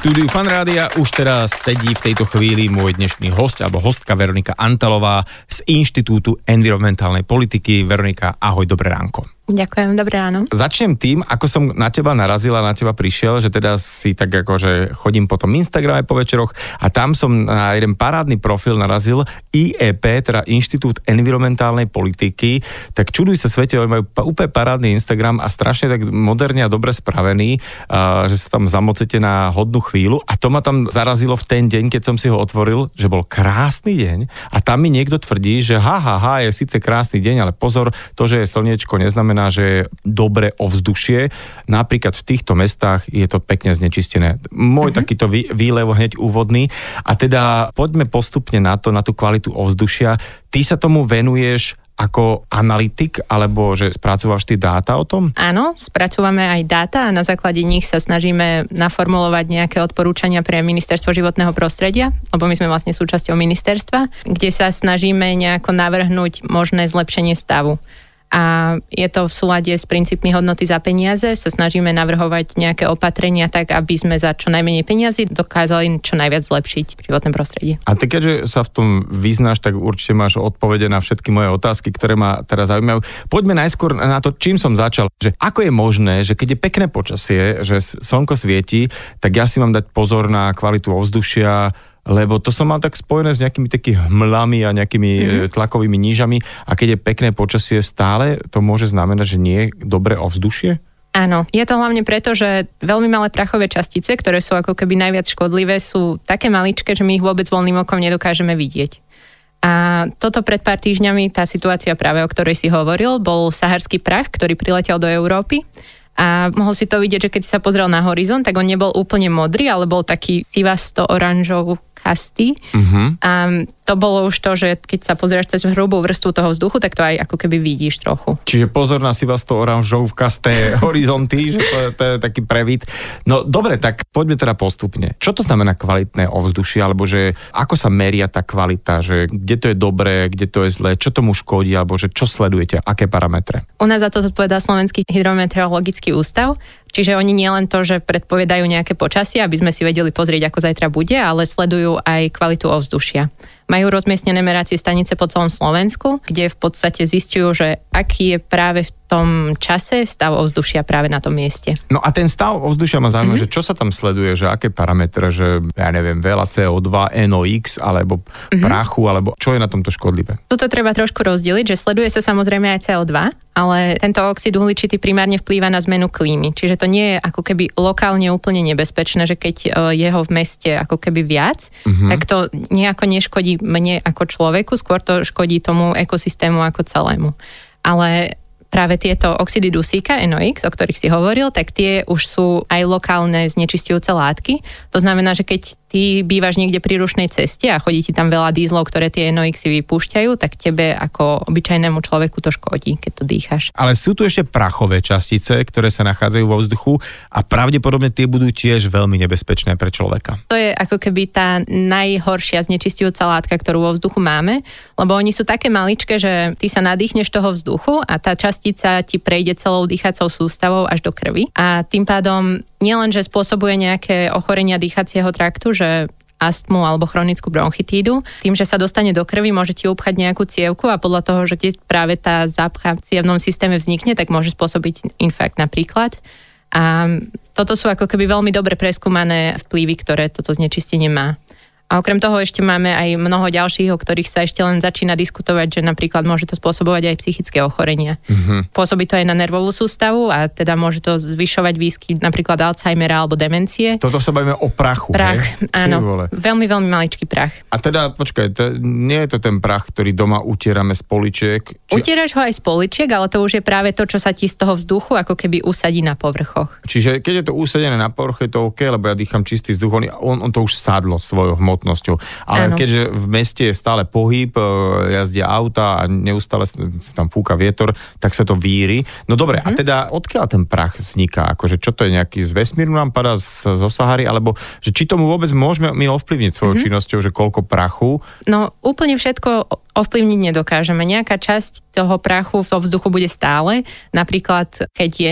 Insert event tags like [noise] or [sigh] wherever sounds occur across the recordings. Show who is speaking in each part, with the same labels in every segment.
Speaker 1: štúdiu Fanrádia už teraz sedí v tejto chvíli môj dnešný host alebo hostka Veronika Antalová z Inštitútu environmentálnej politiky. Veronika, ahoj, dobré ránko.
Speaker 2: Ďakujem, dobré ráno.
Speaker 1: Začnem tým, ako som na teba narazil a na teba prišiel, že teda si tak ako, že chodím po tom Instagrame po večeroch a tam som na jeden parádny profil narazil IEP, teda Inštitút environmentálnej politiky, tak čuduj sa svete, oni majú úplne parádny Instagram a strašne tak moderne a dobre spravený, že sa tam zamocete na hodnú chvíľu. A to ma tam zarazilo v ten deň, keď som si ho otvoril, že bol krásny deň. A tam mi niekto tvrdí, že ha, ha, ha, je síce krásny deň, ale pozor, to, že je slniečko, neznamená, znamená, že je dobre ovzdušie. Napríklad v týchto mestách je to pekne znečistené. Môj mm-hmm. takýto vý, výlev hneď úvodný. A teda poďme postupne na to, na tú kvalitu ovzdušia. Ty sa tomu venuješ ako analytik, alebo že spracúvaš ty dáta o tom?
Speaker 2: Áno, spracúvame aj dáta a na základe nich sa snažíme naformulovať nejaké odporúčania pre ministerstvo životného prostredia, lebo my sme vlastne súčasťou ministerstva, kde sa snažíme nejako navrhnúť možné zlepšenie stavu a je to v súlade s princípmi hodnoty za peniaze. Sa snažíme navrhovať nejaké opatrenia tak, aby sme za čo najmenej peniazy dokázali čo najviac zlepšiť životné prostredie.
Speaker 1: A ty keďže sa v tom vyznáš, tak určite máš odpovede na všetky moje otázky, ktoré ma teraz zaujímajú. Poďme najskôr na to, čím som začal. Že ako je možné, že keď je pekné počasie, že slnko svieti, tak ja si mám dať pozor na kvalitu ovzdušia, lebo to som mal tak spojené s nejakými takými hmlami a nejakými mm-hmm. tlakovými nížami a keď je pekné počasie stále, to môže znamenať, že nie je dobré ovzdušie?
Speaker 2: Áno, je to hlavne preto, že veľmi malé prachové častice, ktoré sú ako keby najviac škodlivé, sú také maličké, že my ich vôbec voľným okom nedokážeme vidieť. A toto pred pár týždňami, tá situácia práve, o ktorej si hovoril, bol saharský prach, ktorý priletel do Európy a mohol si to vidieť, že keď sa pozrel na horizont, tak on nebol úplne modrý, ale bol taký sivasto oranžov kasty. Uh-huh. A to bolo už to, že keď sa pozrieš cez hrubú vrstvu toho vzduchu, tak to aj ako keby vidíš trochu.
Speaker 1: Čiže pozor na si vás to oranžovkasté [laughs] horizonty, že to je, to je taký previd. No dobre, tak poďme teda postupne. Čo to znamená kvalitné ovzdušie, alebo že ako sa meria tá kvalita, že kde to je dobré, kde to je zlé, čo tomu škodí, alebo že čo sledujete, aké parametre?
Speaker 2: U nás za to zodpovedá Slovenský hydrometeorologický ústav Čiže oni nielen to, že predpovedajú nejaké počasie, aby sme si vedeli pozrieť, ako zajtra bude, ale sledujú aj kvalitu ovzdušia. Majú rozmiestnené meracie stanice po celom Slovensku, kde v podstate zistujú, že aký je práve v tom čase stav ovzdušia práve na tom mieste.
Speaker 1: No a ten stav ovzdušia ma zaujíma, mm-hmm. že čo sa tam sleduje, že aké parametre, že ja neviem, veľa CO2, NOx alebo mm-hmm. prachu, alebo čo je na tomto škodlivé?
Speaker 2: Tuto treba trošku rozdeliť, že sleduje sa samozrejme aj CO2, ale tento oxid uhličitý primárne vplýva na zmenu klímy. Čiže to nie je ako keby lokálne úplne nebezpečné, že keď e, je ho v meste ako keby viac, uh-huh. tak to nejako neškodí mne ako človeku, skôr to škodí tomu ekosystému ako celému. Ale práve tieto oxidy dusíka, NOx, o ktorých si hovoril, tak tie už sú aj lokálne znečistujúce látky. To znamená, že keď ty bývaš niekde pri rušnej ceste a chodí ti tam veľa dízlov, ktoré tie NOxy vypúšťajú, tak tebe ako obyčajnému človeku to škodí, keď to dýchaš.
Speaker 1: Ale sú tu ešte prachové častice, ktoré sa nachádzajú vo vzduchu a pravdepodobne tie budú tiež veľmi nebezpečné pre človeka.
Speaker 2: To je ako keby tá najhoršia znečistujúca látka, ktorú vo vzduchu máme, lebo oni sú také maličké, že ty sa nadýchneš toho vzduchu a tá častica ti prejde celou dýchacou sústavou až do krvi a tým pádom nielen, že spôsobuje nejaké ochorenia dýchacieho traktu, že astmu alebo chronickú bronchitídu. Tým, že sa dostane do krvi, môže ti upchať nejakú cievku a podľa toho, že kde práve tá zápcha v cievnom systéme vznikne, tak môže spôsobiť infarkt napríklad. A toto sú ako keby veľmi dobre preskúmané vplyvy, ktoré toto znečistenie má. A okrem toho ešte máme aj mnoho ďalších, o ktorých sa ešte len začína diskutovať, že napríklad môže to spôsobovať aj psychické ochorenia. Mm-hmm. Pôsobí to aj na nervovú sústavu a teda môže to zvyšovať výskyt napríklad Alzheimera alebo demencie.
Speaker 1: Toto sa bavíme o prachu.
Speaker 2: Prach, hej? áno. Veľmi, veľmi maličký prach.
Speaker 1: A teda, počkaj, to, nie je to ten prach, ktorý doma utierame z poličiek?
Speaker 2: Či... Utieraš ho aj z poličiek, ale to už je práve to, čo sa ti z toho vzduchu ako keby usadí na povrchoch.
Speaker 1: Čiže keď je to usadené na povrchu, je to OK, lebo ja dýcham čistý vzduch, on, on to už sadlo svojou hmotou hmotnosťou. Ale Áno. keďže v meste je stále pohyb, e, jazdia auta a neustále tam fúka vietor, tak sa to víri. No dobre, mm-hmm. a mhm. teda odkiaľ ten prach vzniká? Akože čo to je nejaký z vesmíru nám padá z, zo Sahary? Alebo že či tomu vôbec môžeme my ovplyvniť svojou mm-hmm. činnosťou, že koľko prachu?
Speaker 2: No úplne všetko ovplyvniť nedokážeme. Nejaká časť toho prachu v vzduchu bude stále. Napríklad, keď je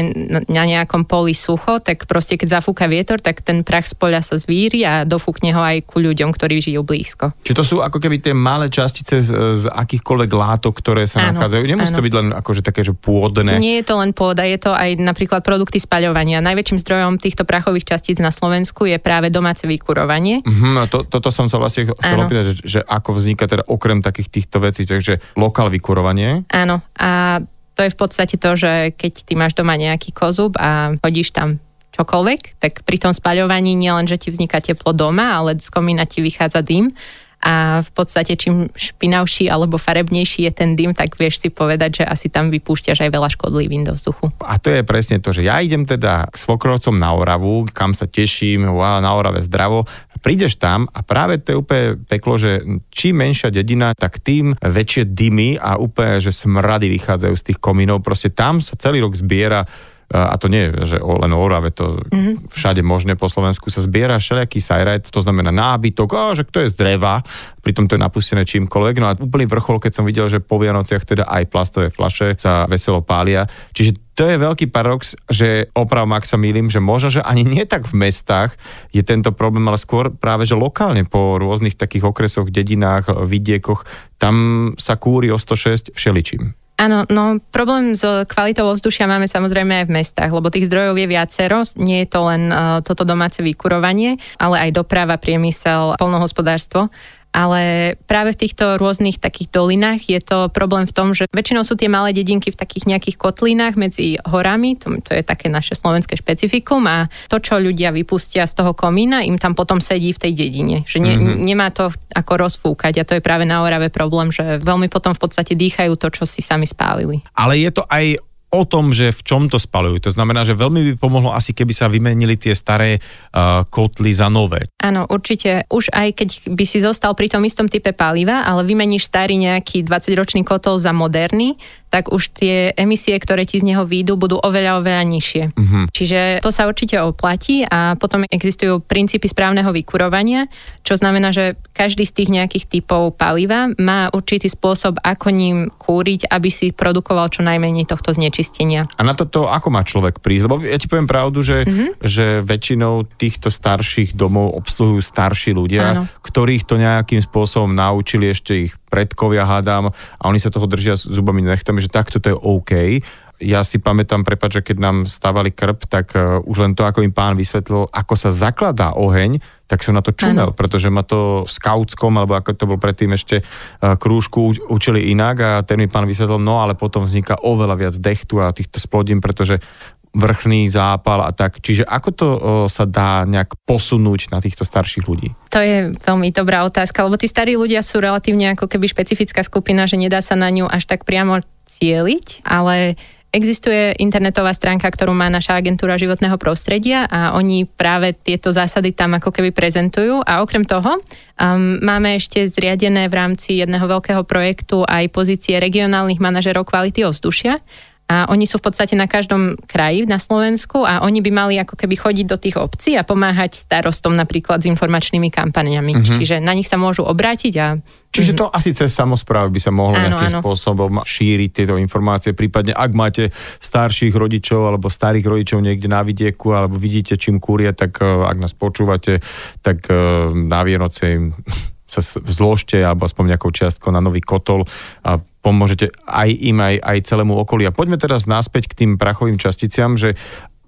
Speaker 2: na nejakom poli sucho, tak proste keď zafúka vietor, tak ten prach z poľa sa zvíri a dofúkne ho aj ku ľuďom, ktorí žijú blízko.
Speaker 1: Čiže to sú ako keby tie malé častice z, z akýchkoľvek látok, ktoré sa áno, nachádzajú. Nemusí áno. to byť len akože také, že pôdne.
Speaker 2: Nie je to len pôda, je to aj napríklad produkty spaľovania. Najväčším zdrojom týchto prachových častíc na Slovensku je práve domáce vykurovanie.
Speaker 1: Uh-huh, to, toto som sa vlastne chcel opýtať, že, že ako vzniká teda okrem takých týchto vecí, takže lokál vykurovanie.
Speaker 2: Áno, a to je v podstate to, že keď ty máš doma nejaký kozub a hodíš tam čokoľvek, tak pri tom spaľovaní nielen, že ti vzniká teplo doma, ale z komína ti vychádza dym a v podstate čím špinavší alebo farebnejší je ten dym, tak vieš si povedať, že asi tam vypúšťaš aj veľa škodlivín do vzduchu.
Speaker 1: A to je presne to, že ja idem teda k svokrovcom na Oravu, kam sa teším, wow, na Orave zdravo, prídeš tam a práve to je úplne peklo, že čím menšia dedina, tak tým väčšie dymy a úplne, že smrady vychádzajú z tých komínov. Proste tam sa celý rok zbiera a to nie je, že len o Orave, to mm-hmm. všade možné po Slovensku sa zbiera všelijaký sajrajt, to znamená nábytok, a že kto je z dreva, pritom to je napustené čímkoľvek. No a úplný vrchol, keď som videl, že po Vianociach teda aj plastové flaše sa veselo pália. Čiže to je veľký paradox, že opravom, ak sa mýlim, že možno, že ani nie tak v mestách je tento problém, ale skôr práve, že lokálne po rôznych takých okresoch, dedinách, vidiekoch, tam sa kúri o 106 všeličím.
Speaker 2: Áno, no problém s kvalitou ovzdušia máme samozrejme aj v mestách, lebo tých zdrojov je viacero. Nie je to len uh, toto domáce vykurovanie, ale aj doprava, priemysel, polnohospodárstvo ale práve v týchto rôznych takých dolinách je to problém v tom, že väčšinou sú tie malé dedinky v takých nejakých kotlinách medzi horami, to, to je také naše slovenské špecifikum a to, čo ľudia vypustia z toho komína, im tam potom sedí v tej dedine, že ne, mm-hmm. nemá to ako rozfúkať a to je práve na Orave problém, že veľmi potom v podstate dýchajú to, čo si sami spálili.
Speaker 1: Ale je to aj o tom, že v čom to spalujú. To znamená, že veľmi by pomohlo asi, keby sa vymenili tie staré uh, kotly za nové.
Speaker 2: Áno, určite. Už aj keď by si zostal pri tom istom type paliva, ale vymeníš starý nejaký 20-ročný kotol za moderný, tak už tie emisie, ktoré ti z neho výjdu, budú oveľa, oveľa nižšie. Uh-huh. Čiže to sa určite oplatí a potom existujú princípy správneho vykurovania, čo znamená, že každý z tých nejakých typov paliva má určitý spôsob, ako ním kúriť, aby si produkoval čo najmenej tohto znečistenia.
Speaker 1: A na toto ako má človek prísť? Lebo ja ti poviem pravdu, že, uh-huh. že väčšinou týchto starších domov obsluhujú starší ľudia, Áno. ktorých to nejakým spôsobom naučili ešte ich predkovia, hádam, a oni sa toho držia zubami nechtami, že takto to je OK. Ja si pamätám, prepáč, že keď nám stávali krp, tak uh, už len to, ako im pán vysvetlil, ako sa zakladá oheň, tak som na to čumel, ano. pretože ma to v skautskom, alebo ako to bol predtým ešte uh, krúžku, učili inak a ten mi pán vysvetlil, no ale potom vzniká oveľa viac dechtu a týchto splodín, pretože vrchný zápal a tak. Čiže ako to o, sa dá nejak posunúť na týchto starších ľudí?
Speaker 2: To je veľmi dobrá otázka, lebo tí starí ľudia sú relatívne ako keby špecifická skupina, že nedá sa na ňu až tak priamo cieliť, ale Existuje internetová stránka, ktorú má naša agentúra životného prostredia a oni práve tieto zásady tam ako keby prezentujú. A okrem toho um, máme ešte zriadené v rámci jedného veľkého projektu aj pozície regionálnych manažerov kvality ovzdušia a oni sú v podstate na každom kraji na Slovensku a oni by mali ako keby chodiť do tých obcí a pomáhať starostom napríklad s informačnými kampaniami. Mm-hmm. Čiže na nich sa môžu obrátiť a
Speaker 1: Čiže to asi cez samozprávy by sa mohlo áno, nejakým áno. spôsobom šíriť tieto informácie, prípadne ak máte starších rodičov alebo starých rodičov niekde na vidieku alebo vidíte, čím kúria, tak eh, ak nás počúvate, tak eh, na Vianoce im [laughs] sa zložte alebo aspoň nejakou čiastkou na nový kotol a pomôžete aj im, aj, aj celému okolí. A poďme teraz naspäť k tým prachovým časticiam, že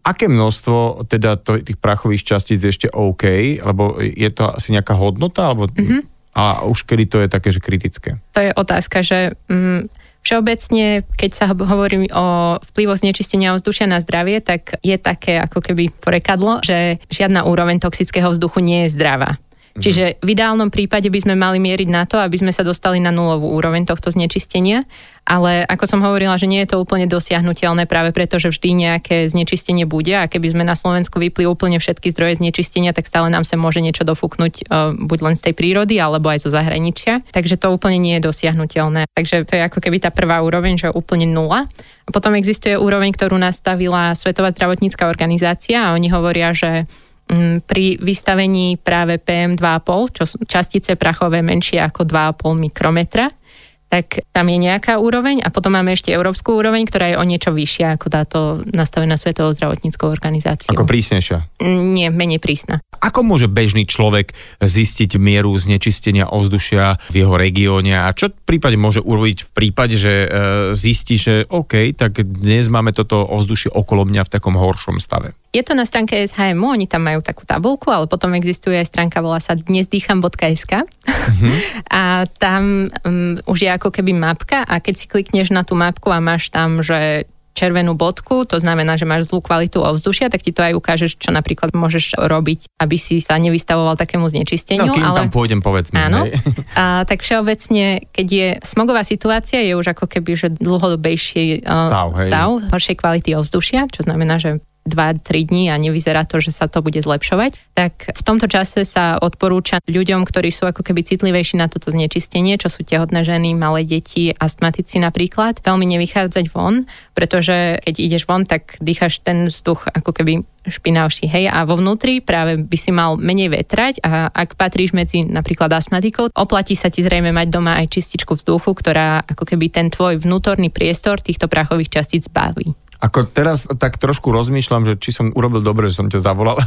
Speaker 1: aké množstvo teda to, tých prachových častíc je ešte OK, lebo je to asi nejaká hodnota, alebo mm-hmm. a už kedy to je také, že kritické?
Speaker 2: To je otázka, že mm, Všeobecne, keď sa hovorí o vplyvoch znečistenia ovzdušia na zdravie, tak je také ako keby porekadlo, že žiadna úroveň toxického vzduchu nie je zdravá. Mhm. Čiže v ideálnom prípade by sme mali mieriť na to, aby sme sa dostali na nulovú úroveň tohto znečistenia, ale ako som hovorila, že nie je to úplne dosiahnutelné práve preto, že vždy nejaké znečistenie bude a keby sme na Slovensku vypli úplne všetky zdroje znečistenia, tak stále nám sa môže niečo dofúknuť uh, buď len z tej prírody alebo aj zo zahraničia. Takže to úplne nie je dosiahnutelné. Takže to je ako keby tá prvá úroveň, že úplne nula. A potom existuje úroveň, ktorú nastavila Svetová zdravotnícka organizácia a oni hovoria, že pri vystavení práve PM2,5, čo sú častice prachové menšie ako 2,5 mikrometra, tak tam je nejaká úroveň a potom máme ešte európsku úroveň, ktorá je o niečo vyššia ako táto nastavená Svetovou zdravotníckou organizáciou.
Speaker 1: Ako prísnejšia?
Speaker 2: Nie, menej prísna.
Speaker 1: Ako môže bežný človek zistiť mieru znečistenia ovzdušia v jeho regióne a čo v prípade môže urobiť v prípade, že e, zistí, že OK, tak dnes máme toto ovzdušie okolo mňa v takom horšom stave?
Speaker 2: Je to na stránke SHMU, oni tam majú takú tabulku, ale potom existuje aj stránka, volá sa dnesdýcham.sk mm-hmm. [laughs] a tam um, už je ako keby mapka a keď si klikneš na tú mapku a máš tam, že červenú bodku, to znamená, že máš zlú kvalitu ovzdušia, tak ti to aj ukážeš, čo napríklad môžeš robiť, aby si sa nevystavoval takému znečisteniu.
Speaker 1: No, kým
Speaker 2: ale...
Speaker 1: tam pôjdem, povedzme.
Speaker 2: Áno. [laughs] A, tak všeobecne, keď je smogová situácia, je už ako keby, že dlhodobejší stav, stav horšej kvality ovzdušia, čo znamená, že 2-3 dní a nevyzerá to, že sa to bude zlepšovať, tak v tomto čase sa odporúča ľuďom, ktorí sú ako keby citlivejší na toto znečistenie, čo sú tehotné ženy, malé deti, astmatici napríklad, veľmi nevychádzať von, pretože keď ideš von, tak dýchaš ten vzduch ako keby špinavší, hej, a vo vnútri práve by si mal menej vetrať a ak patríš medzi napríklad astmatikov, oplatí sa ti zrejme mať doma aj čističku vzduchu, ktorá ako keby ten tvoj vnútorný priestor týchto prachových častíc baví.
Speaker 1: Ako teraz tak trošku rozmýšľam, že či som urobil dobre, že som ťa zavolal.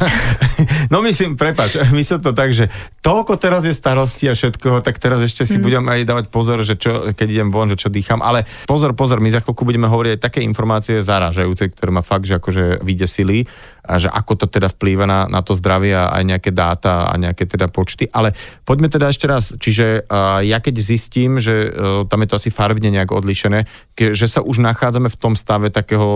Speaker 1: [laughs] no myslím, prepač, [laughs] myslím to tak, že toľko teraz je starosti a všetkoho, tak teraz ešte si mm. budem aj dávať pozor, že čo, keď idem von, že čo dýcham. Ale pozor, pozor, my za chvíľku budeme hovoriť aj také informácie zarážajúce, ktoré ma fakt, že akože vydesili a že ako to teda vplýva na, na to zdravie a aj nejaké dáta a nejaké teda počty. Ale poďme teda ešte raz, čiže uh, ja keď zistím, že uh, tam je to asi farbne nejak odlišené, ke, že sa už nachádzame v tom stave takého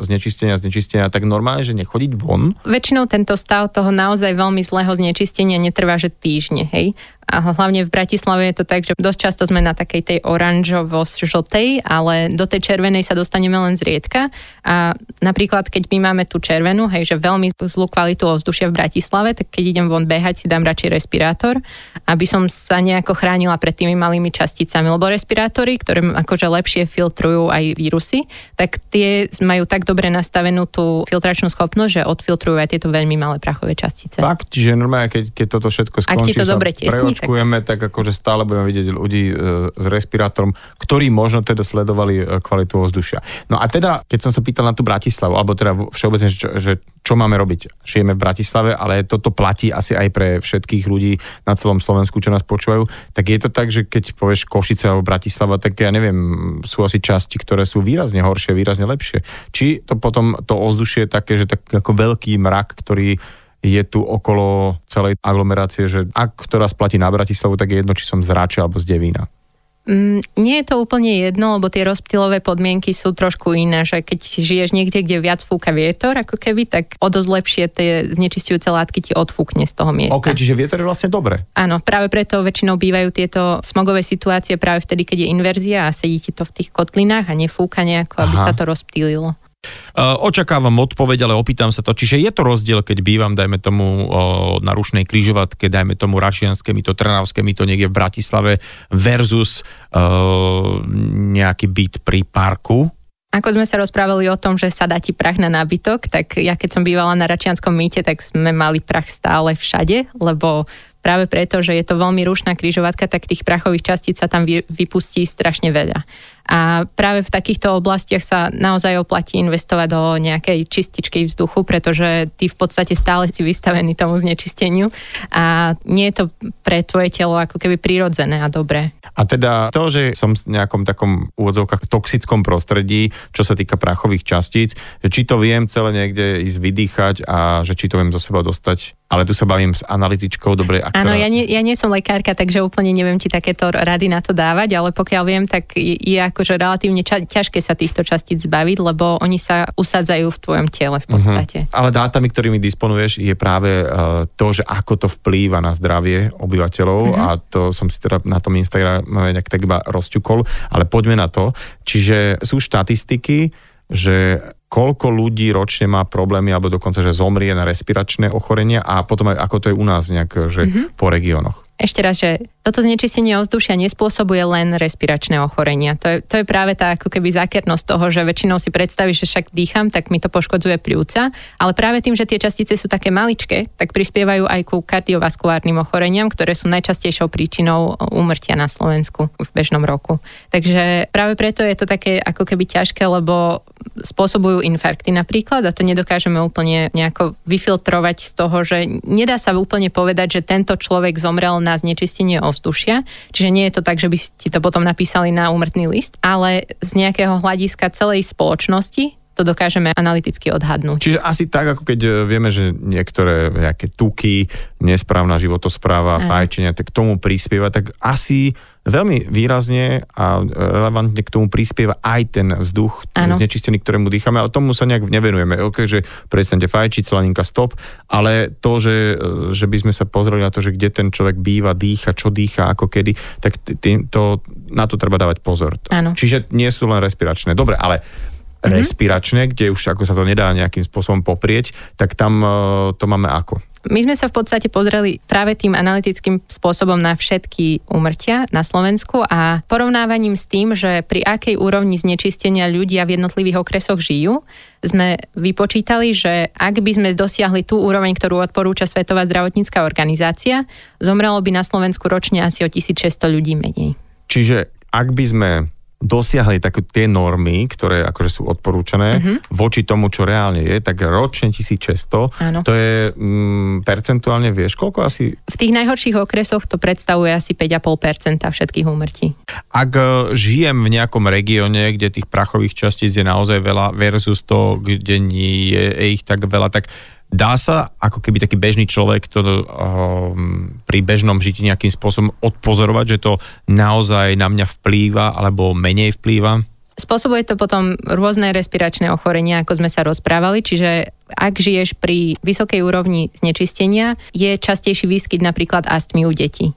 Speaker 1: znečistenia, znečistenia, tak normálne, že nechodiť von?
Speaker 2: Väčšinou tento stav toho naozaj veľmi zlého znečistenia netrvá, že týždne, hej a hlavne v Bratislave je to tak, že dosť často sme na takej tej oranžovo-žltej, ale do tej červenej sa dostaneme len zriedka a napríklad keď my máme tú červenú, hej, že veľmi zlú kvalitu ovzdušia v Bratislave, tak keď idem von behať, si dám radšej respirátor, aby som sa nejako chránila pred tými malými časticami, lebo respirátory, ktoré akože lepšie filtrujú aj vírusy, tak tie majú tak dobre nastavenú tú filtračnú schopnosť, že odfiltrujú aj tieto veľmi malé prachové častice.
Speaker 1: Fakt, čiže normálne, keď, keď toto všetko skončí,
Speaker 2: Ak ti to dobre tesní,
Speaker 1: očakujeme, tak akože stále budeme vidieť ľudí e, s respirátorom, ktorí možno teda sledovali e, kvalitu ovzdušia. No a teda, keď som sa pýtal na tú Bratislavu, alebo teda všeobecne, že, že čo máme robiť? Žijeme v Bratislave, ale toto platí asi aj pre všetkých ľudí na celom Slovensku, čo nás počúvajú. Tak je to tak, že keď povieš Košice alebo Bratislava, tak ja neviem, sú asi časti, ktoré sú výrazne horšie, výrazne lepšie. Či to potom to ovzdušie je také, že tak ako veľký mrak, ktorý je tu okolo celej aglomerácie, že ak to raz platí na Bratislavu, tak je jedno, či som z Ráče alebo z Devína.
Speaker 2: Mm, nie je to úplne jedno, lebo tie rozptylové podmienky sú trošku iné, že keď si žiješ niekde, kde viac fúka vietor, ako keby, tak o dosť lepšie tie znečistujúce látky ti odfúkne z toho miesta.
Speaker 1: Ok, čiže vietor je vlastne dobre.
Speaker 2: Áno, práve preto väčšinou bývajú tieto smogové situácie práve vtedy, keď je inverzia a sedí ti to v tých kotlinách a nefúka nejako, aby Aha. sa to rozptýlilo.
Speaker 1: Uh, očakávam odpoveď, ale opýtam sa to. Čiže je to rozdiel, keď bývam, dajme tomu, uh, na rušnej kryžovatke, dajme tomu Rašianské, mi to Trnavské, mi to niekde v Bratislave versus uh, nejaký byt pri parku?
Speaker 2: Ako sme sa rozprávali o tom, že sa dá ti prach na nábytok, tak ja keď som bývala na Račianskom mýte, tak sme mali prach stále všade, lebo práve preto, že je to veľmi rušná kryžovatka, tak tých prachových častíc sa tam vypustí strašne veľa. A práve v takýchto oblastiach sa naozaj oplatí investovať do nejakej čističky vzduchu, pretože ty v podstate stále si vystavený tomu znečisteniu a nie je to pre tvoje telo ako keby prirodzené a dobré.
Speaker 1: A teda to, že som v nejakom takom úvodzovkách toxickom prostredí, čo sa týka prachových častíc, že či to viem celé niekde ísť vydýchať a že či to viem zo seba dostať ale tu sa bavím s analytičkou, dobre.
Speaker 2: Áno, ja nie, ja nie som lekárka, takže úplne neviem ti takéto rady na to dávať, ale pokiaľ viem, tak je, je akože relatívne ča- ťažké sa týchto častíc zbaviť, lebo oni sa usadzajú v tvojom tele v mhm. podstate. Uh-huh.
Speaker 1: Ale dátami, ktorými disponuješ, je práve uh, to, že ako to vplýva na zdravie obyvateľov uh-huh. a to som si teda na tom Instagrame nejak tak iba rozťukol, ale poďme na to. Čiže sú štatistiky, že koľko ľudí ročne má problémy alebo dokonca, že zomrie na respiračné ochorenia a potom aj ako to je u nás nejak, že mm-hmm. po regiónoch.
Speaker 2: Ešte raz, že toto znečistenie ovzdušia nespôsobuje len respiračné ochorenia. To je, to je práve tá ako keby zákernosť toho, že väčšinou si predstavíš, že však dýcham, tak mi to poškodzuje pľúca, ale práve tým, že tie častice sú také maličké, tak prispievajú aj ku kardiovaskulárnym ochoreniam, ktoré sú najčastejšou príčinou úmrtia na Slovensku v bežnom roku. Takže práve preto je to také ako keby ťažké, lebo spôsobujú infarkty napríklad a to nedokážeme úplne nejako vyfiltrovať z toho, že nedá sa úplne povedať, že tento človek zomrel na znečistenie ovzdušia. Čiže nie je to tak, že by ti to potom napísali na úmrtný list, ale z nejakého hľadiska celej spoločnosti to dokážeme analyticky odhadnúť.
Speaker 1: Čiže asi tak, ako keď e, vieme, že niektoré nejaké tuky, nesprávna životospráva, fajčenia, tak k tomu prispieva, tak asi veľmi výrazne a relevantne k tomu prispieva aj ten vzduch ano. znečistený, ktorému dýchame, ale tomu sa nejak nevenujeme. OK, že prestanete fajčiť, slaninka stop, ale to, že, e, že by sme sa pozreli na to, že kde ten človek býva, dýcha, čo dýcha, ako kedy, tak tým, to, na to treba dávať pozor.
Speaker 2: Ano.
Speaker 1: Čiže nie sú len respiračné. Dobre, ale mm-hmm. respiračné, kde už ako sa to nedá nejakým spôsobom poprieť, tak tam uh, to máme ako?
Speaker 2: My sme sa v podstate pozreli práve tým analytickým spôsobom na všetky úmrtia na Slovensku a porovnávaním s tým, že pri akej úrovni znečistenia ľudia v jednotlivých okresoch žijú, sme vypočítali, že ak by sme dosiahli tú úroveň, ktorú odporúča Svetová zdravotnícká organizácia, zomrelo by na Slovensku ročne asi o 1600 ľudí menej.
Speaker 1: Čiže ak by sme dosiahli také tie normy, ktoré akože sú odporúčané uh-huh. voči tomu, čo reálne je, tak ročne 1600, Áno. to je mm, percentuálne, vieš, koľko asi?
Speaker 2: V tých najhorších okresoch to predstavuje asi 5,5% všetkých úmrtí.
Speaker 1: Ak e, žijem v nejakom regióne, kde tých prachových častíc je naozaj veľa versus to, kde nie je ich tak veľa, tak Dá sa ako keby taký bežný človek to um, pri bežnom žití nejakým spôsobom odpozorovať, že to naozaj na mňa vplýva alebo menej vplýva?
Speaker 2: Spôsobuje to potom rôzne respiračné ochorenia, ako sme sa rozprávali, čiže ak žiješ pri vysokej úrovni znečistenia, je častejší výskyt napríklad astmy u detí.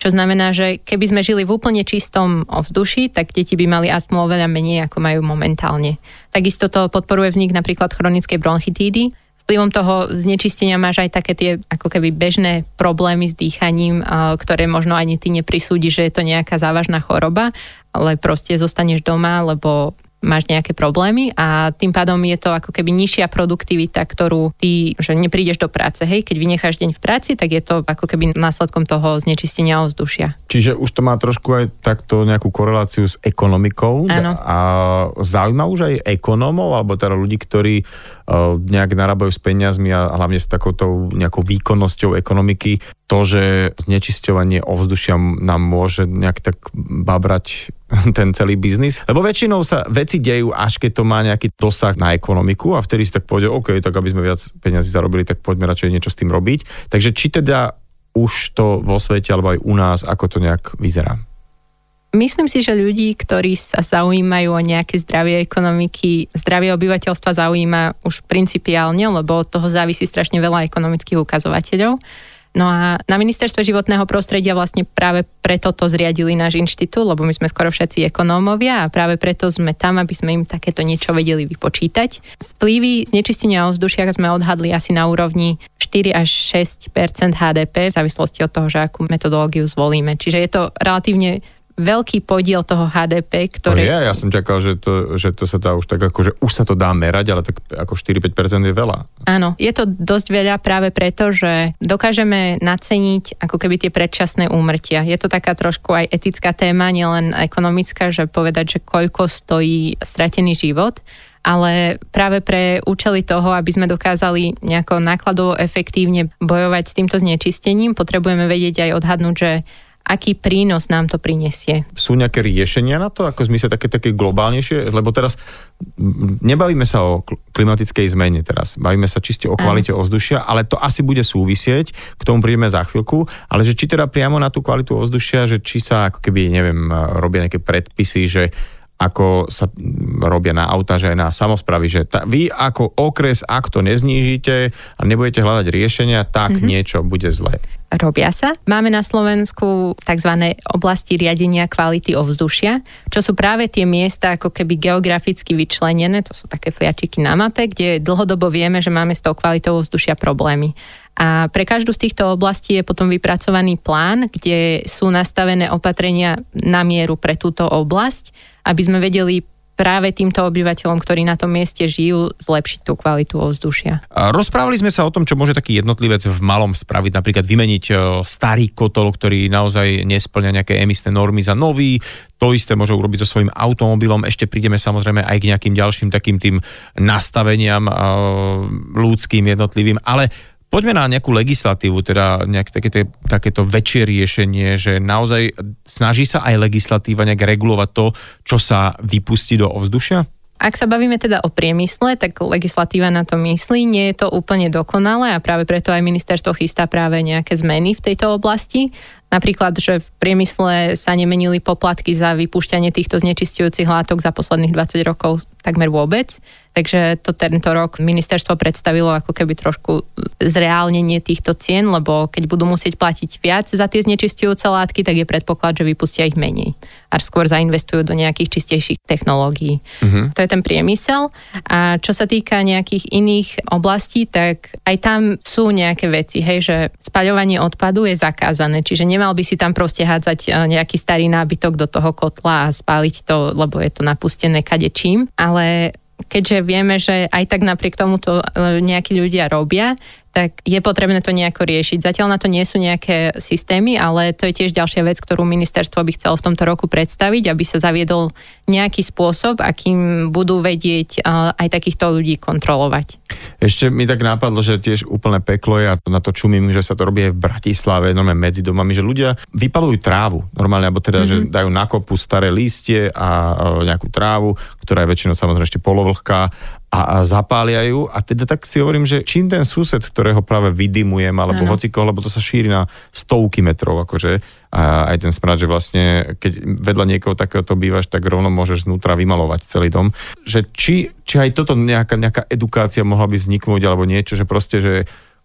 Speaker 2: Čo znamená, že keby sme žili v úplne čistom ovzduši, tak deti by mali astmu oveľa menej, ako majú momentálne. Takisto to podporuje vznik napríklad chronickej bronchitídy, vplyvom toho znečistenia máš aj také tie ako keby bežné problémy s dýchaním, ktoré možno ani ty neprisúdi, že je to nejaká závažná choroba, ale proste zostaneš doma, lebo máš nejaké problémy a tým pádom je to ako keby nižšia produktivita, ktorú ty, že neprídeš do práce. Hej, keď vynecháš deň v práci, tak je to ako keby následkom toho znečistenia ovzdušia.
Speaker 1: Čiže už to má trošku aj takto nejakú koreláciu s ekonomikou.
Speaker 2: Áno.
Speaker 1: A zaujíma už aj ekonómov, alebo teda ľudí, ktorí nejak narábajú s peniazmi a hlavne s takouto nejakou výkonnosťou ekonomiky, to, že znečisťovanie ovzdušia nám môže nejak tak babrať [laughs] ten celý biznis. Lebo väčšinou sa veci dejú, až keď to má nejaký dosah na ekonomiku a vtedy si tak povede, OK, tak aby sme viac peniazy zarobili, tak poďme radšej niečo s tým robiť. Takže či teda už to vo svete alebo aj u nás, ako to nejak vyzerá?
Speaker 2: Myslím si, že ľudí, ktorí sa zaujímajú o nejaké zdravie ekonomiky, zdravie obyvateľstva zaujíma už principiálne, lebo od toho závisí strašne veľa ekonomických ukazovateľov. No a na ministerstve životného prostredia vlastne práve preto to zriadili náš inštitút, lebo my sme skoro všetci ekonómovia a práve preto sme tam, aby sme im takéto niečo vedeli vypočítať. Vplyvy znečistenia ovzdušia sme odhadli asi na úrovni 4 až 6 HDP v závislosti od toho, že akú metodológiu zvolíme. Čiže je to relatívne veľký podiel toho HDP, ktoré...
Speaker 1: No ja, ja som čakal, že to, že to sa dá už tak ako, že už sa to dá merať, ale tak ako 4-5% je veľa.
Speaker 2: Áno, je to dosť veľa práve preto, že dokážeme naceniť ako keby tie predčasné úmrtia. Je to taká trošku aj etická téma, nielen ekonomická, že povedať, že koľko stojí stratený život, ale práve pre účely toho, aby sme dokázali nejako nákladovo efektívne bojovať s týmto znečistením, potrebujeme vedieť aj odhadnúť, že aký prínos nám to prinesie.
Speaker 1: Sú nejaké riešenia na to, ako zmysle také, také globálnejšie? Lebo teraz nebavíme sa o klimatickej zmene teraz, bavíme sa čiste o kvalite ovzdušia, ale to asi bude súvisieť, k tomu prídeme za chvíľku, ale že či teda priamo na tú kvalitu ovzdušia, že či sa ako keby, neviem, robia nejaké predpisy, že ako sa robia na auta, že aj na samozpravy, že ta, vy ako okres, ak to neznížite a nebudete hľadať riešenia, tak mm-hmm. niečo bude zle.
Speaker 2: Robia sa. Máme na Slovensku tzv. oblasti riadenia kvality ovzdušia, čo sú práve tie miesta ako keby geograficky vyčlenené, to sú také fliačiky na mape, kde dlhodobo vieme, že máme s tou kvalitou ovzdušia problémy. A pre každú z týchto oblastí je potom vypracovaný plán, kde sú nastavené opatrenia na mieru pre túto oblasť, aby sme vedeli práve týmto obyvateľom, ktorí na tom mieste žijú, zlepšiť tú kvalitu ovzdušia.
Speaker 1: Rozprávali sme sa o tom, čo môže taký jednotlivec v malom spraviť, napríklad vymeniť e, starý kotol, ktorý naozaj nesplňa nejaké emisné normy za nový, to isté môže urobiť so svojím automobilom. Ešte prídeme samozrejme aj k nejakým ďalším takým tým nastaveniam e, ľudským jednotlivým, ale Poďme na nejakú legislatívu, teda nejaké takéto, takéto väčšie riešenie, že naozaj snaží sa aj legislatíva nejak regulovať to, čo sa vypustí do ovzdušia?
Speaker 2: Ak sa bavíme teda o priemysle, tak legislatíva na to myslí. Nie je to úplne dokonalé a práve preto aj ministerstvo chystá práve nejaké zmeny v tejto oblasti. Napríklad, že v priemysle sa nemenili poplatky za vypúšťanie týchto znečistujúcich látok za posledných 20 rokov takmer vôbec. Takže to tento rok ministerstvo predstavilo ako keby trošku zreálnenie týchto cien, lebo keď budú musieť platiť viac za tie znečistujúce látky, tak je predpoklad, že vypustia ich menej. A skôr zainvestujú do nejakých čistejších technológií. Uh-huh. To je ten priemysel. A čo sa týka nejakých iných oblastí, tak aj tam sú nejaké veci, hej, že spaľovanie odpadu je zakázané, čiže nemal by si tam proste hádzať e, nejaký starý nábytok do toho kotla a spáliť to, lebo je to napustené kadečím. Ale keďže vieme, že aj tak napriek tomu to e, nejakí ľudia robia, tak je potrebné to nejako riešiť. Zatiaľ na to nie sú nejaké systémy, ale to je tiež ďalšia vec, ktorú ministerstvo by chcelo v tomto roku predstaviť, aby sa zaviedol nejaký spôsob, akým budú vedieť aj takýchto ľudí kontrolovať.
Speaker 1: Ešte mi tak nápadlo, že tiež úplne peklo je a na to čumím, že sa to robí aj v Bratislave, normálne medzi domami, že ľudia vypalujú trávu normálne, alebo teda, mm-hmm. že dajú na kopu staré lístie a nejakú trávu, ktorá je väčšinou samozrejme ešte polovlhká a, a zapália ju a teda tak si hovorím, že čím ten sused, ktorého práve vydimujem, alebo ano. hociko, lebo to sa šíri na stovky metrov, akože a aj ten smrad, že vlastne keď vedľa niekoho takéhoto bývaš, tak rovno môžeš znútra vymalovať celý dom. Že či, či aj toto nejaká, nejaká edukácia mohla by vzniknúť, alebo niečo, že proste, že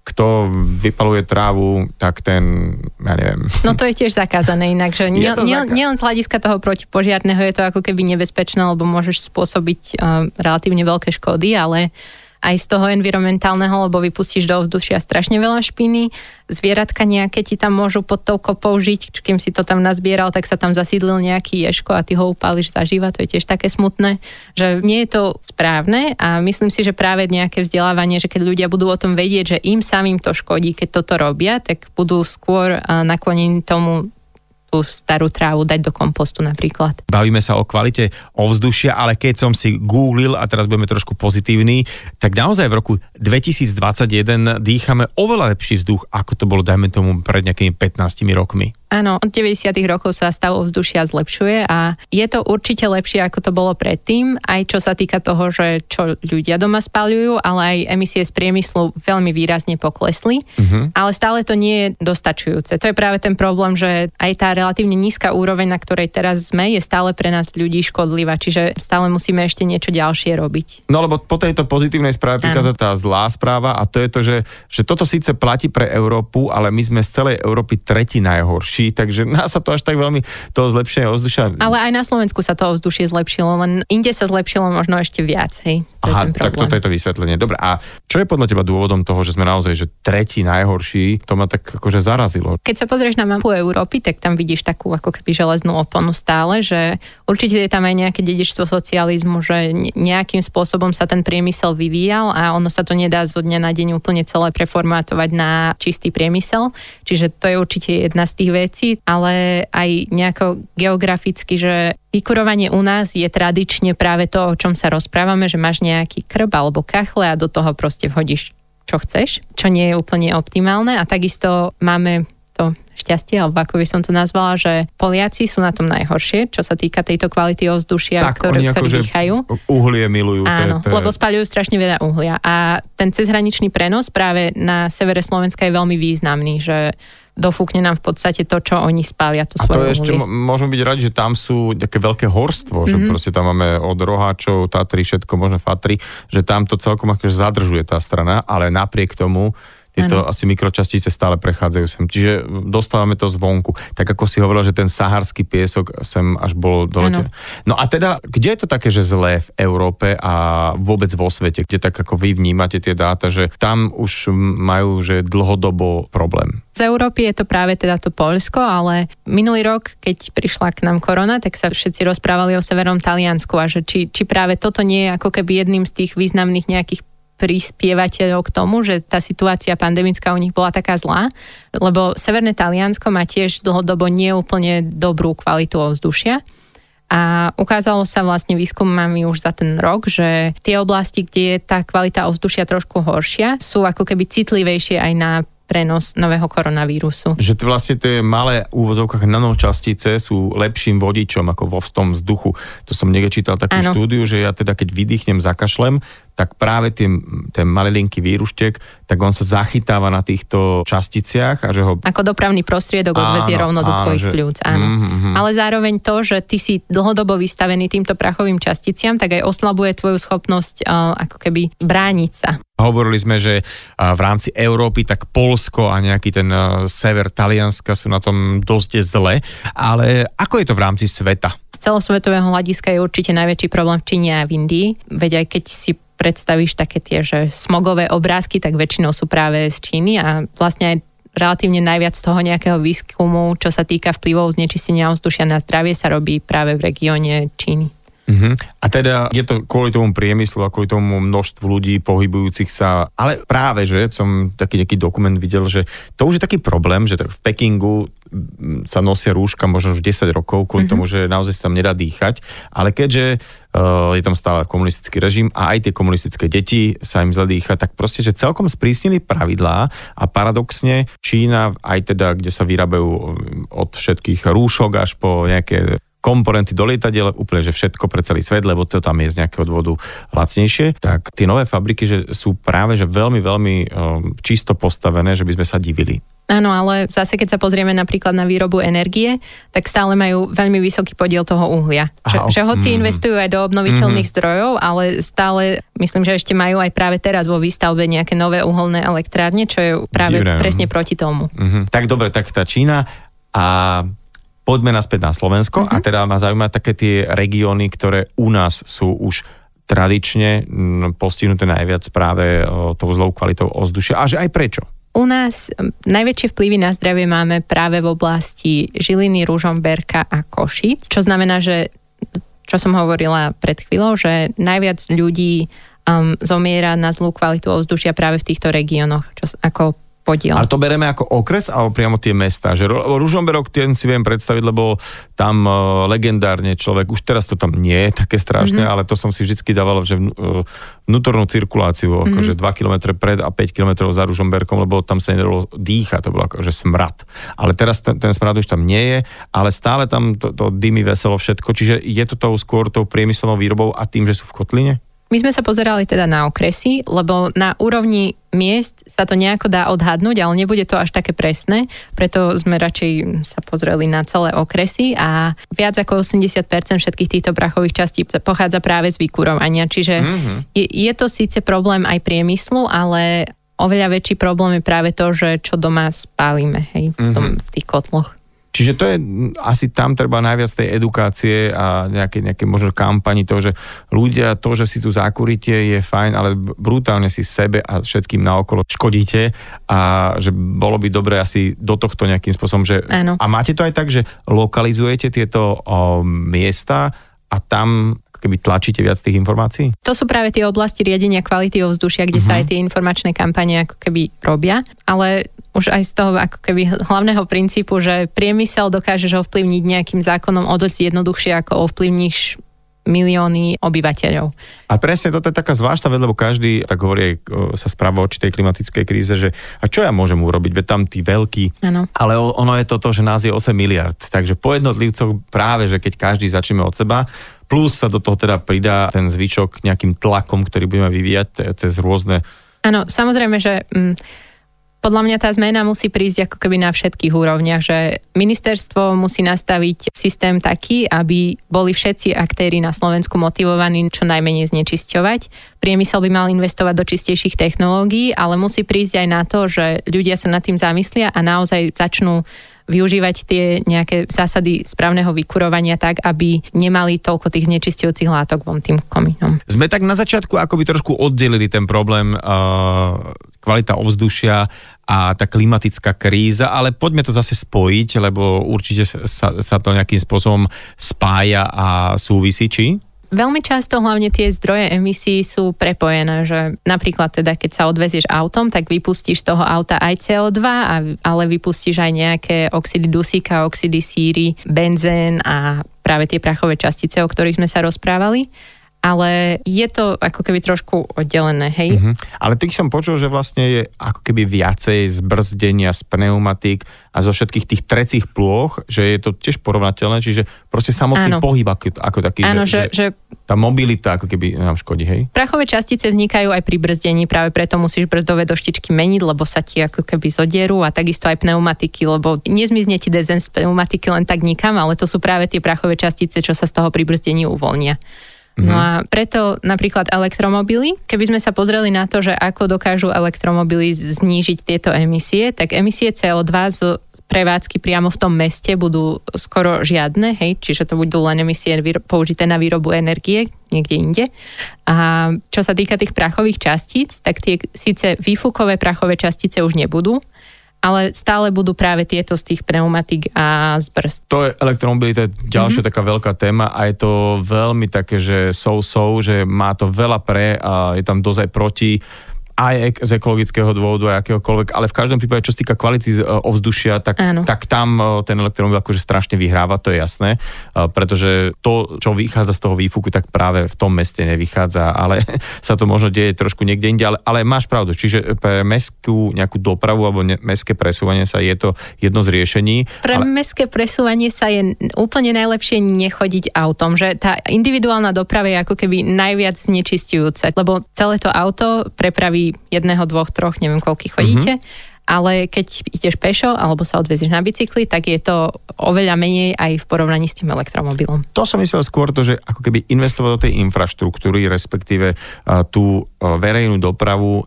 Speaker 1: kto vypaluje trávu, tak ten, ja neviem.
Speaker 2: No to je tiež zakázané inak, že nie, nie, nie len z hľadiska toho protipožiarného je to ako keby nebezpečné, lebo môžeš spôsobiť uh, relatívne veľké škody, ale aj z toho environmentálneho, lebo vypustíš do ovzdušia strašne veľa špiny. Zvieratka nejaké ti tam môžu pod tou kopou žiť, kým si to tam nazbieral, tak sa tam zasídlil nejaký ješko a ty ho upáliš zažíva, to je tiež také smutné, že nie je to správne a myslím si, že práve nejaké vzdelávanie, že keď ľudia budú o tom vedieť, že im samým to škodí, keď toto robia, tak budú skôr naklonení tomu tú starú trávu dať do kompostu napríklad.
Speaker 1: Bavíme sa o kvalite ovzdušia, ale keď som si googlil, a teraz budeme trošku pozitívni, tak naozaj v roku 2021 dýchame oveľa lepší vzduch, ako to bolo, dajme tomu, pred nejakými 15 rokmi.
Speaker 2: Áno, od 90. rokov sa stav ovzdušia zlepšuje a je to určite lepšie, ako to bolo predtým, aj čo sa týka toho, že čo ľudia doma spaľujú, ale aj emisie z priemyslu veľmi výrazne poklesli, uh-huh. ale stále to nie je dostačujúce. To je práve ten problém, že aj tá relatívne nízka úroveň, na ktorej teraz sme, je stále pre nás ľudí škodlivá, čiže stále musíme ešte niečo ďalšie robiť.
Speaker 1: No lebo po tejto pozitívnej správe prichádza tá zlá správa a to je to, že, že toto síce platí pre Európu, ale my sme z celej Európy tretí najhorší lepší, takže [laughs] nás sa to až tak veľmi toho zlepšenia ovzdušia.
Speaker 2: Ale aj na Slovensku sa to ovzdušie zlepšilo, len inde sa zlepšilo možno ešte viac, hej.
Speaker 1: To Aha, tak toto je to vysvetlenie. Dobre, a čo je podľa teba dôvodom toho, že sme naozaj že tretí najhorší? To ma tak akože zarazilo.
Speaker 2: Keď sa pozrieš na mapu Európy, tak tam vidíš takú ako keby železnú oponu stále, že určite je tam aj nejaké dedičstvo socializmu, že nejakým spôsobom sa ten priemysel vyvíjal a ono sa to nedá zo dňa na deň úplne celé preformátovať na čistý priemysel. Čiže to je určite jedna z tých vecí, ale aj nejako geograficky, že Vykurovanie u nás je tradične práve to, o čom sa rozprávame, že máš nejaký krb alebo kachle a do toho proste vhodíš čo chceš, čo nie je úplne optimálne. A takisto máme to šťastie, alebo ako by som to nazvala, že Poliaci sú na tom najhoršie, čo sa týka tejto kvality ovzdušia, tak, ktoré, oni ktoré dýchajú.
Speaker 1: Uhlie milujú.
Speaker 2: Áno, to, to... lebo spaľujú strašne veľa uhlia. A ten cezhraničný prenos práve na severe Slovenska je veľmi významný, že dofúkne nám v podstate to, čo oni spália, to A to ešte
Speaker 1: môžeme byť radi, že tam sú také veľké horstvo, mm-hmm. že mhm. proste tam máme od roháčov, Tatry, všetko možno Fatry, že tam to celkom akože zadržuje tá strana, ale napriek tomu Tieto ano. asi mikročastice stále prechádzajú sem. Čiže dostávame to zvonku. Tak ako si hovorila, že ten saharský piesok sem až bol doletený. No a teda, kde je to také, že zlé v Európe a vôbec vo svete, kde tak ako vy vnímate tie dáta, že tam už majú že dlhodobo problém?
Speaker 2: Z Európy je to práve teda to Polsko, ale minulý rok, keď prišla k nám korona, tak sa všetci rozprávali o severnom Taliansku a že či, či práve toto nie je ako keby jedným z tých významných nejakých prispievateľov k tomu, že tá situácia pandemická u nich bola taká zlá, lebo Severné Taliansko má tiež dlhodobo neúplne dobrú kvalitu ovzdušia. A ukázalo sa vlastne výskumami už za ten rok, že tie oblasti, kde je tá kvalita ovzdušia trošku horšia, sú ako keby citlivejšie aj na prenos nového koronavírusu.
Speaker 1: Že to vlastne tie malé úvodzovkách nanočastice sú lepším vodičom ako vo v tom vzduchu. To som niekde čítal takú ano. štúdiu, že ja teda keď vydýchnem, zakašlem, tak práve ten, ten malilinký výruštek, tak on sa zachytáva na týchto časticiach a že ho...
Speaker 2: Ako dopravný prostriedok odvezie rovno do tvojich že... pľúc, áno. Mm-hmm. Ale zároveň to, že ty si dlhodobo vystavený týmto prachovým časticiam, tak aj oslabuje tvoju schopnosť uh, ako keby brániť sa.
Speaker 1: Hovorili sme, že v rámci Európy tak Polsko a nejaký ten sever Talianska sú na tom dosť zle, ale ako je to v rámci sveta?
Speaker 2: Z celosvetového hľadiska je určite najväčší problém v Číne a v Indii, veď aj keď si predstavíš také tie, že smogové obrázky, tak väčšinou sú práve z Číny a vlastne aj relatívne najviac toho nejakého výskumu, čo sa týka vplyvov znečistenia ovzdušia na zdravie, sa robí práve v regióne Číny.
Speaker 1: Uh-huh. A teda je to kvôli tomu priemyslu a kvôli tomu množstvu ľudí pohybujúcich sa, ale práve, že som taký nejaký dokument videl, že to už je taký problém, že tak v Pekingu sa nosia rúška možno už 10 rokov kvôli uh-huh. tomu, že naozaj sa tam nedá dýchať, ale keďže uh, je tam stále komunistický režim a aj tie komunistické deti sa im zle dýcha, tak proste, že celkom sprísnili pravidlá a paradoxne Čína, aj teda, kde sa vyrábajú od všetkých rúšok až po nejaké komponenty do lietadiel, úplne, že všetko pre celý svet, lebo to tam je z nejakého dôvodu lacnejšie, tak tie nové fabriky, že sú práve že veľmi, veľmi um, čisto postavené, že by sme sa divili.
Speaker 2: Áno, ale zase keď sa pozrieme napríklad na výrobu energie, tak stále majú veľmi vysoký podiel toho uhlia. Aha, že, že hoci mm. investujú aj do obnoviteľných mm. zdrojov, ale stále myslím, že ešte majú aj práve teraz vo výstavbe nejaké nové uholné elektrárne, čo je práve Divné. presne proti tomu.
Speaker 1: Mm-hmm. Tak dobre, tak tá Čína a Poďme naspäť na Slovensko uh-huh. a teda ma zaujíma také tie regióny, ktoré u nás sú už tradične postihnuté najviac práve tou zlou kvalitou ovzdušia a že aj prečo?
Speaker 2: U nás najväčšie vplyvy na zdravie máme práve v oblasti Žiliny, Ružomberka a Koši, čo znamená, že čo som hovorila pred chvíľou, že najviac ľudí um, zomiera na zlú kvalitu ovzdušia práve v týchto regiónoch, čo ako podiel.
Speaker 1: Ale to bereme ako okres alebo priamo tie mesta? Že Ružomberok ten si viem predstaviť, lebo tam uh, legendárne človek, už teraz to tam nie je také strašné, mm-hmm. ale to som si vždy dával, že uh, vnútornú cirkuláciu, mm-hmm. akože 2 km pred a 5 km za Ružomberkom, lebo tam sa nedalo dýchať, to bolo akože smrad. Ale teraz ten, ten smrad už tam nie je, ale stále tam to, to dymy veselo všetko, čiže je to tou skôr tou priemyselnou výrobou a tým, že sú v kotline?
Speaker 2: My sme sa pozerali teda na okresy, lebo na úrovni miest sa to nejako dá odhadnúť, ale nebude to až také presné, preto sme radšej sa pozreli na celé okresy a viac ako 80% všetkých týchto prachových častí pochádza práve z vykurovania, čiže mm-hmm. je, je to síce problém aj priemyslu, ale oveľa väčší problém je práve to, že čo doma spálime hej, v, tom, mm-hmm. v tých kotloch.
Speaker 1: Čiže to je asi tam treba najviac tej edukácie a nejaké, nejaké možno kampani toho, že ľudia, to, že si tu zákurite je fajn, ale brutálne si sebe a všetkým naokolo škodíte a že bolo by dobre asi do tohto nejakým spôsobom, že...
Speaker 2: Áno.
Speaker 1: A máte to aj tak, že lokalizujete tieto o, miesta a tam keby tlačíte viac tých informácií?
Speaker 2: To sú práve tie oblasti riadenia kvality ovzdušia, kde uh-huh. sa mhm. aj tie informačné kampane ako keby robia, ale už aj z toho ako keby hlavného princípu, že priemysel dokážeš ovplyvniť nejakým zákonom o dosť jednoduchšie, ako ovplyvníš milióny obyvateľov.
Speaker 1: A presne toto je taká zvláštna vec, lebo každý, tak hovorí, sa správa o tej klimatickej kríze, že a čo ja môžem urobiť, veď tam tí veľkí,
Speaker 2: ano.
Speaker 1: ale ono je toto, že nás je 8 miliard, takže po jednotlivcoch práve, že keď každý začneme od seba, plus sa do toho teda pridá ten zvyšok nejakým tlakom, ktorý budeme vyvíjať cez rôzne...
Speaker 2: Áno, samozrejme, že... Mm, podľa mňa tá zmena musí prísť ako keby na všetkých úrovniach, že ministerstvo musí nastaviť systém taký, aby boli všetci aktéry na Slovensku motivovaní čo najmenej znečisťovať. Priemysel by mal investovať do čistejších technológií, ale musí prísť aj na to, že ľudia sa nad tým zamyslia a naozaj začnú využívať tie nejaké zásady správneho vykurovania tak, aby nemali toľko tých znečistujúcich látok von tým komínom.
Speaker 1: Sme tak na začiatku akoby trošku oddelili ten problém uh, kvalita ovzdušia a tá klimatická kríza, ale poďme to zase spojiť, lebo určite sa, sa to nejakým spôsobom spája a súvisí, či?
Speaker 2: Veľmi často hlavne tie zdroje emisí sú prepojené, že napríklad teda keď sa odvezieš autom, tak vypustíš z toho auta aj CO2, ale vypustíš aj nejaké oxidy dusíka, oxidy síry, benzén a práve tie prachové častice, o ktorých sme sa rozprávali ale je to ako keby trošku oddelené, hej? Mm-hmm.
Speaker 1: Ale ty som počul, že vlastne je ako keby viacej zbrzdenia z pneumatik a zo všetkých tých trecích plôch, že je to tiež porovnateľné, čiže proste samotný Áno. pohyb ako, ako taký,
Speaker 2: Áno, že, že, že
Speaker 1: tá mobilita ako keby nám škodí, hej?
Speaker 2: Prachové častice vznikajú aj pri brzdení, práve preto musíš brzdové doštičky meniť, lebo sa ti ako keby zodierú a takisto aj pneumatiky, lebo nezmizne ti dezen z pneumatiky len tak nikam, ale to sú práve tie prachové častice, čo sa z toho pri brzdení uvoľnia. No mhm. a preto napríklad elektromobily, keby sme sa pozreli na to, že ako dokážu elektromobily znížiť tieto emisie, tak emisie CO2 z prevádzky priamo v tom meste budú skoro žiadne, hej, čiže to budú len emisie použité na výrobu energie niekde inde. A čo sa týka tých prachových častíc, tak tie síce výfukové prachové častice už nebudú, ale stále budú práve tieto z tých pneumatik a z brzd.
Speaker 1: To je elektromobilita, ďalšia mm-hmm. taká veľká téma a je to veľmi také, že so-so, že má to veľa pre a je tam dozaj proti aj z ekologického dôvodu, aj akéhokoľvek, ale v každom prípade, čo sa týka kvality e, ovzdušia, tak, tak tam e, ten elektromobil akože strašne vyhráva, to je jasné, e, pretože to, čo vychádza z toho výfuku, tak práve v tom meste nevychádza, ale [laughs] sa to možno deje trošku niekde inde, ale, ale máš pravdu, čiže pre mestskú nejakú dopravu alebo ne, mestské presúvanie sa je to jedno z riešení.
Speaker 2: Pre ale... mestské presúvanie sa je úplne najlepšie nechodiť autom, že tá individuálna doprava je ako keby najviac znečistujúca, lebo celé to auto prepraví jedného, dvoch, troch, neviem koľkých chodíte. Mm-hmm ale keď ideš pešo alebo sa odvezieš na bicykli, tak je to oveľa menej aj v porovnaní s tým elektromobilom.
Speaker 1: To som myslel skôr to, že ako keby investovať do tej infraštruktúry, respektíve tú verejnú dopravu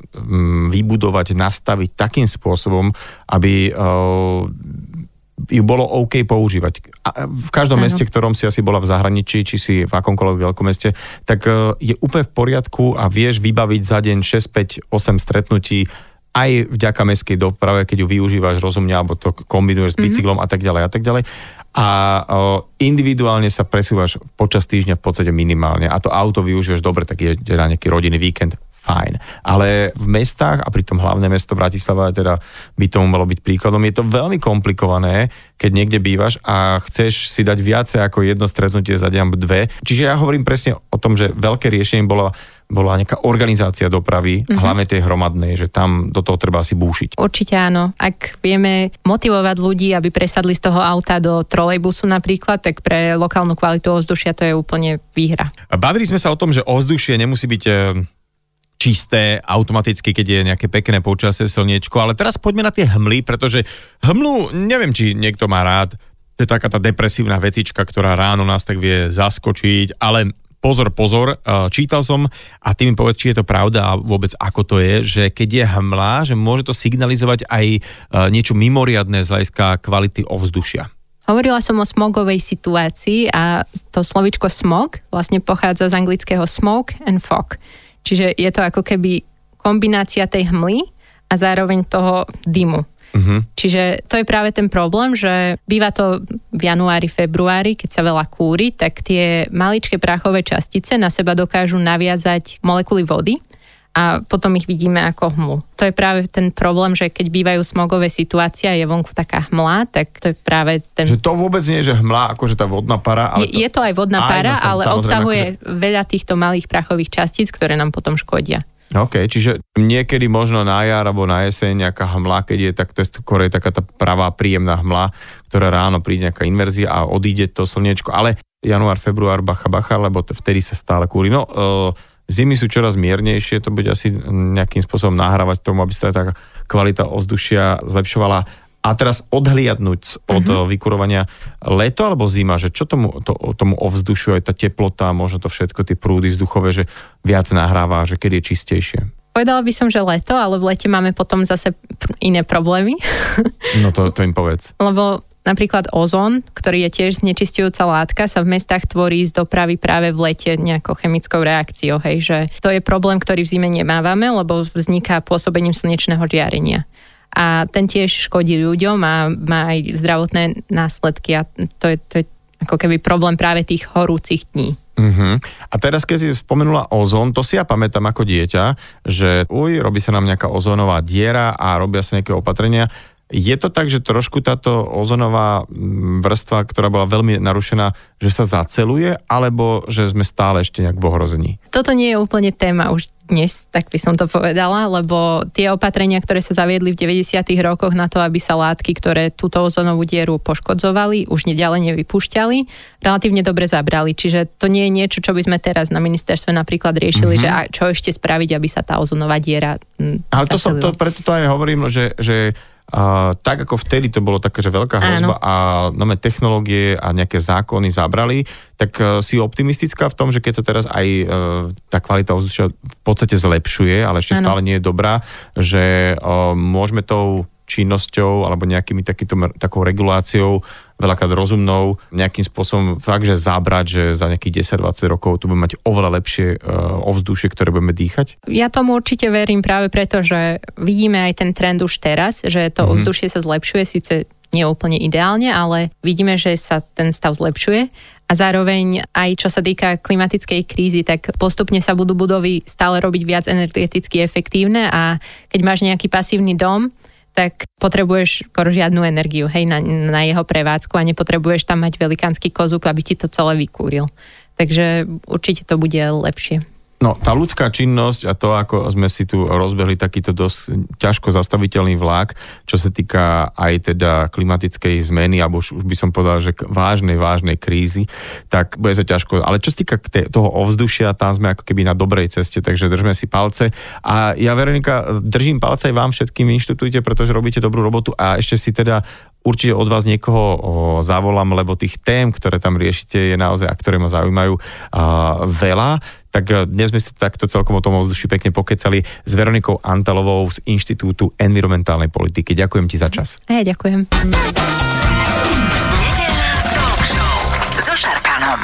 Speaker 1: vybudovať, nastaviť takým spôsobom, aby ju bolo OK používať. A v každom ano. meste, ktorom si asi bola v zahraničí, či si v akomkoľvek veľkom meste, tak e, je úplne v poriadku a vieš vybaviť za deň 6, 5, 8 stretnutí aj vďaka mestskej doprave, keď ju využívaš rozumne, alebo to kombinuješ s mhm. bicyklom mm-hmm. a tak ďalej a tak ďalej. A o, individuálne sa presúvaš počas týždňa v podstate minimálne. A to auto využívaš dobre, tak je na nejaký rodinný víkend fajn. Ale v mestách, a pritom hlavné mesto Bratislava teda by tomu malo byť príkladom, je to veľmi komplikované, keď niekde bývaš a chceš si dať viacej ako jedno stretnutie za deň dve. Čiže ja hovorím presne o tom, že veľké riešenie bolo bola nejaká organizácia dopravy, mm-hmm. hlavne tej hromadnej, že tam do toho treba asi búšiť.
Speaker 2: Určite áno. Ak vieme motivovať ľudí, aby presadli z toho auta do trolejbusu napríklad, tak pre lokálnu kvalitu ovzdušia to je úplne výhra.
Speaker 1: Bavili sme sa o tom, že ovzdušie nemusí byť eh, čisté automaticky, keď je nejaké pekné počasie, slniečko. Ale teraz poďme na tie hmly, pretože hmlu, neviem, či niekto má rád, to je taká tá depresívna vecička, ktorá ráno nás tak vie zaskočiť, ale pozor, pozor, čítal som a ty mi povedz, či je to pravda a vôbec ako to je, že keď je hmla, že môže to signalizovať aj niečo mimoriadné z hľadiska kvality ovzdušia.
Speaker 2: Hovorila som o smogovej situácii a to slovičko smog vlastne pochádza z anglického smoke and fog. Čiže je to ako keby kombinácia tej hmly a zároveň toho dymu. Uh-huh. Čiže to je práve ten problém, že býva to v januári, februári, keď sa veľa kúri, tak tie maličké prachové častice na seba dokážu naviazať molekuly vody a potom ich vidíme ako hmlu. To je práve ten problém, že keď bývajú smogové situácie a je vonku taká hmla, tak to je práve ten...
Speaker 1: Že to vôbec nie je, že hmla, akože tá vodná para.
Speaker 2: Ale je, to... je to aj vodná aj, para, no, ale obsahuje akože... veľa týchto malých prachových častíc, ktoré nám potom škodia.
Speaker 1: OK, čiže niekedy možno na jar alebo na jeseň nejaká hmla, keď je tak, to je skôr taká tá pravá príjemná hmla, ktorá ráno príde nejaká inverzia a odíde to slniečko, ale január, február, bacha, bacha, lebo vtedy sa stále kúri. No, uh, Zimy sú čoraz miernejšie, to bude asi nejakým spôsobom nahrávať tomu, aby sa tá kvalita ovzdušia zlepšovala a teraz odhliadnúť od uh-huh. vykurovania leto alebo zima, že čo tomu, to, tomu ovzdušiu, aj tá teplota, možno to všetko, tie prúdy vzduchové, že viac nahráva, že keď je čistejšie?
Speaker 2: Povedala by som, že leto, ale v lete máme potom zase iné problémy.
Speaker 1: No to, to im povedz. [laughs]
Speaker 2: Lebo Napríklad ozón, ktorý je tiež znečistujúca látka, sa v mestách tvorí z dopravy práve v lete nejakou chemickou reakciou. Hej, že to je problém, ktorý v zime nemávame, lebo vzniká pôsobením slnečného žiarenia a ten tiež škodí ľuďom a má aj zdravotné následky a to je, to je ako keby problém práve tých horúcich dní.
Speaker 1: Uh-huh. A teraz, keď si spomenula ozón, to si ja pamätám ako dieťa, že uj, robí sa nám nejaká ozónová diera a robia sa nejaké opatrenia. Je to tak, že trošku táto ozonová mm, vrstva, ktorá bola veľmi narušená, že sa zaceluje, alebo že sme stále ešte nejak v ohrození?
Speaker 2: Toto nie je úplne téma už dnes, tak by som to povedala, lebo tie opatrenia, ktoré sa zaviedli v 90. rokoch na to, aby sa látky, ktoré túto ozonovú dieru poškodzovali, už neďalej nevypúšťali, relatívne dobre zabrali. Čiže to nie je niečo, čo by sme teraz na ministerstve napríklad riešili, mm-hmm. že čo ešte spraviť, aby sa tá ozonová diera...
Speaker 1: M, Ale to som, to, preto to aj hovorím, že, že a, tak ako vtedy to bolo také, že veľká hrozba Áno. a nové technológie a nejaké zákony zabrali, tak uh, si optimistická v tom, že keď sa teraz aj uh, tá kvalita ovzdušia v podstate zlepšuje, ale ešte Áno. stále nie je dobrá, že uh, môžeme tou činnosťou alebo nejakými takýto, takou reguláciou, veľakrát rozumnou, nejakým spôsobom fakt, že zabrať, že za nejakých 10-20 rokov tu budeme mať oveľa lepšie uh, ovzdušie, ktoré budeme dýchať?
Speaker 2: Ja tomu určite verím práve preto, že vidíme aj ten trend už teraz, že to mm-hmm. ovzdušie sa zlepšuje, síce nie úplne ideálne, ale vidíme, že sa ten stav zlepšuje a zároveň aj čo sa týka klimatickej krízy, tak postupne sa budú budovy stále robiť viac energeticky efektívne a keď máš nejaký pasívny dom, tak potrebuješ skoro žiadnu energiu hej, na, na jeho prevádzku a nepotrebuješ tam mať velikánsky kozub, aby ti to celé vykúril. Takže určite to bude lepšie.
Speaker 1: No, tá ľudská činnosť a to, ako sme si tu rozbehli takýto dosť ťažko zastaviteľný vlak, čo sa týka aj teda klimatickej zmeny, alebo už, už by som povedal, že vážnej, vážnej krízy, tak bude sa ťažko. Ale čo sa týka toho ovzdušia, tam sme ako keby na dobrej ceste, takže držme si palce. A ja, Veronika, držím palce aj vám všetkým inštitúte, pretože robíte dobrú robotu a ešte si teda určite od vás niekoho zavolám, lebo tých tém, ktoré tam riešite, je naozaj, a ktoré ma zaujímajú, veľa. Tak e, dnes sme si takto celkom o tom ovzduši pekne pokecali s Veronikou Antalovou z Inštitútu environmentálnej politiky. Ďakujem ti za čas.
Speaker 2: A ja ďakujem.
Speaker 3: Nedelná talk show so Šarkanom.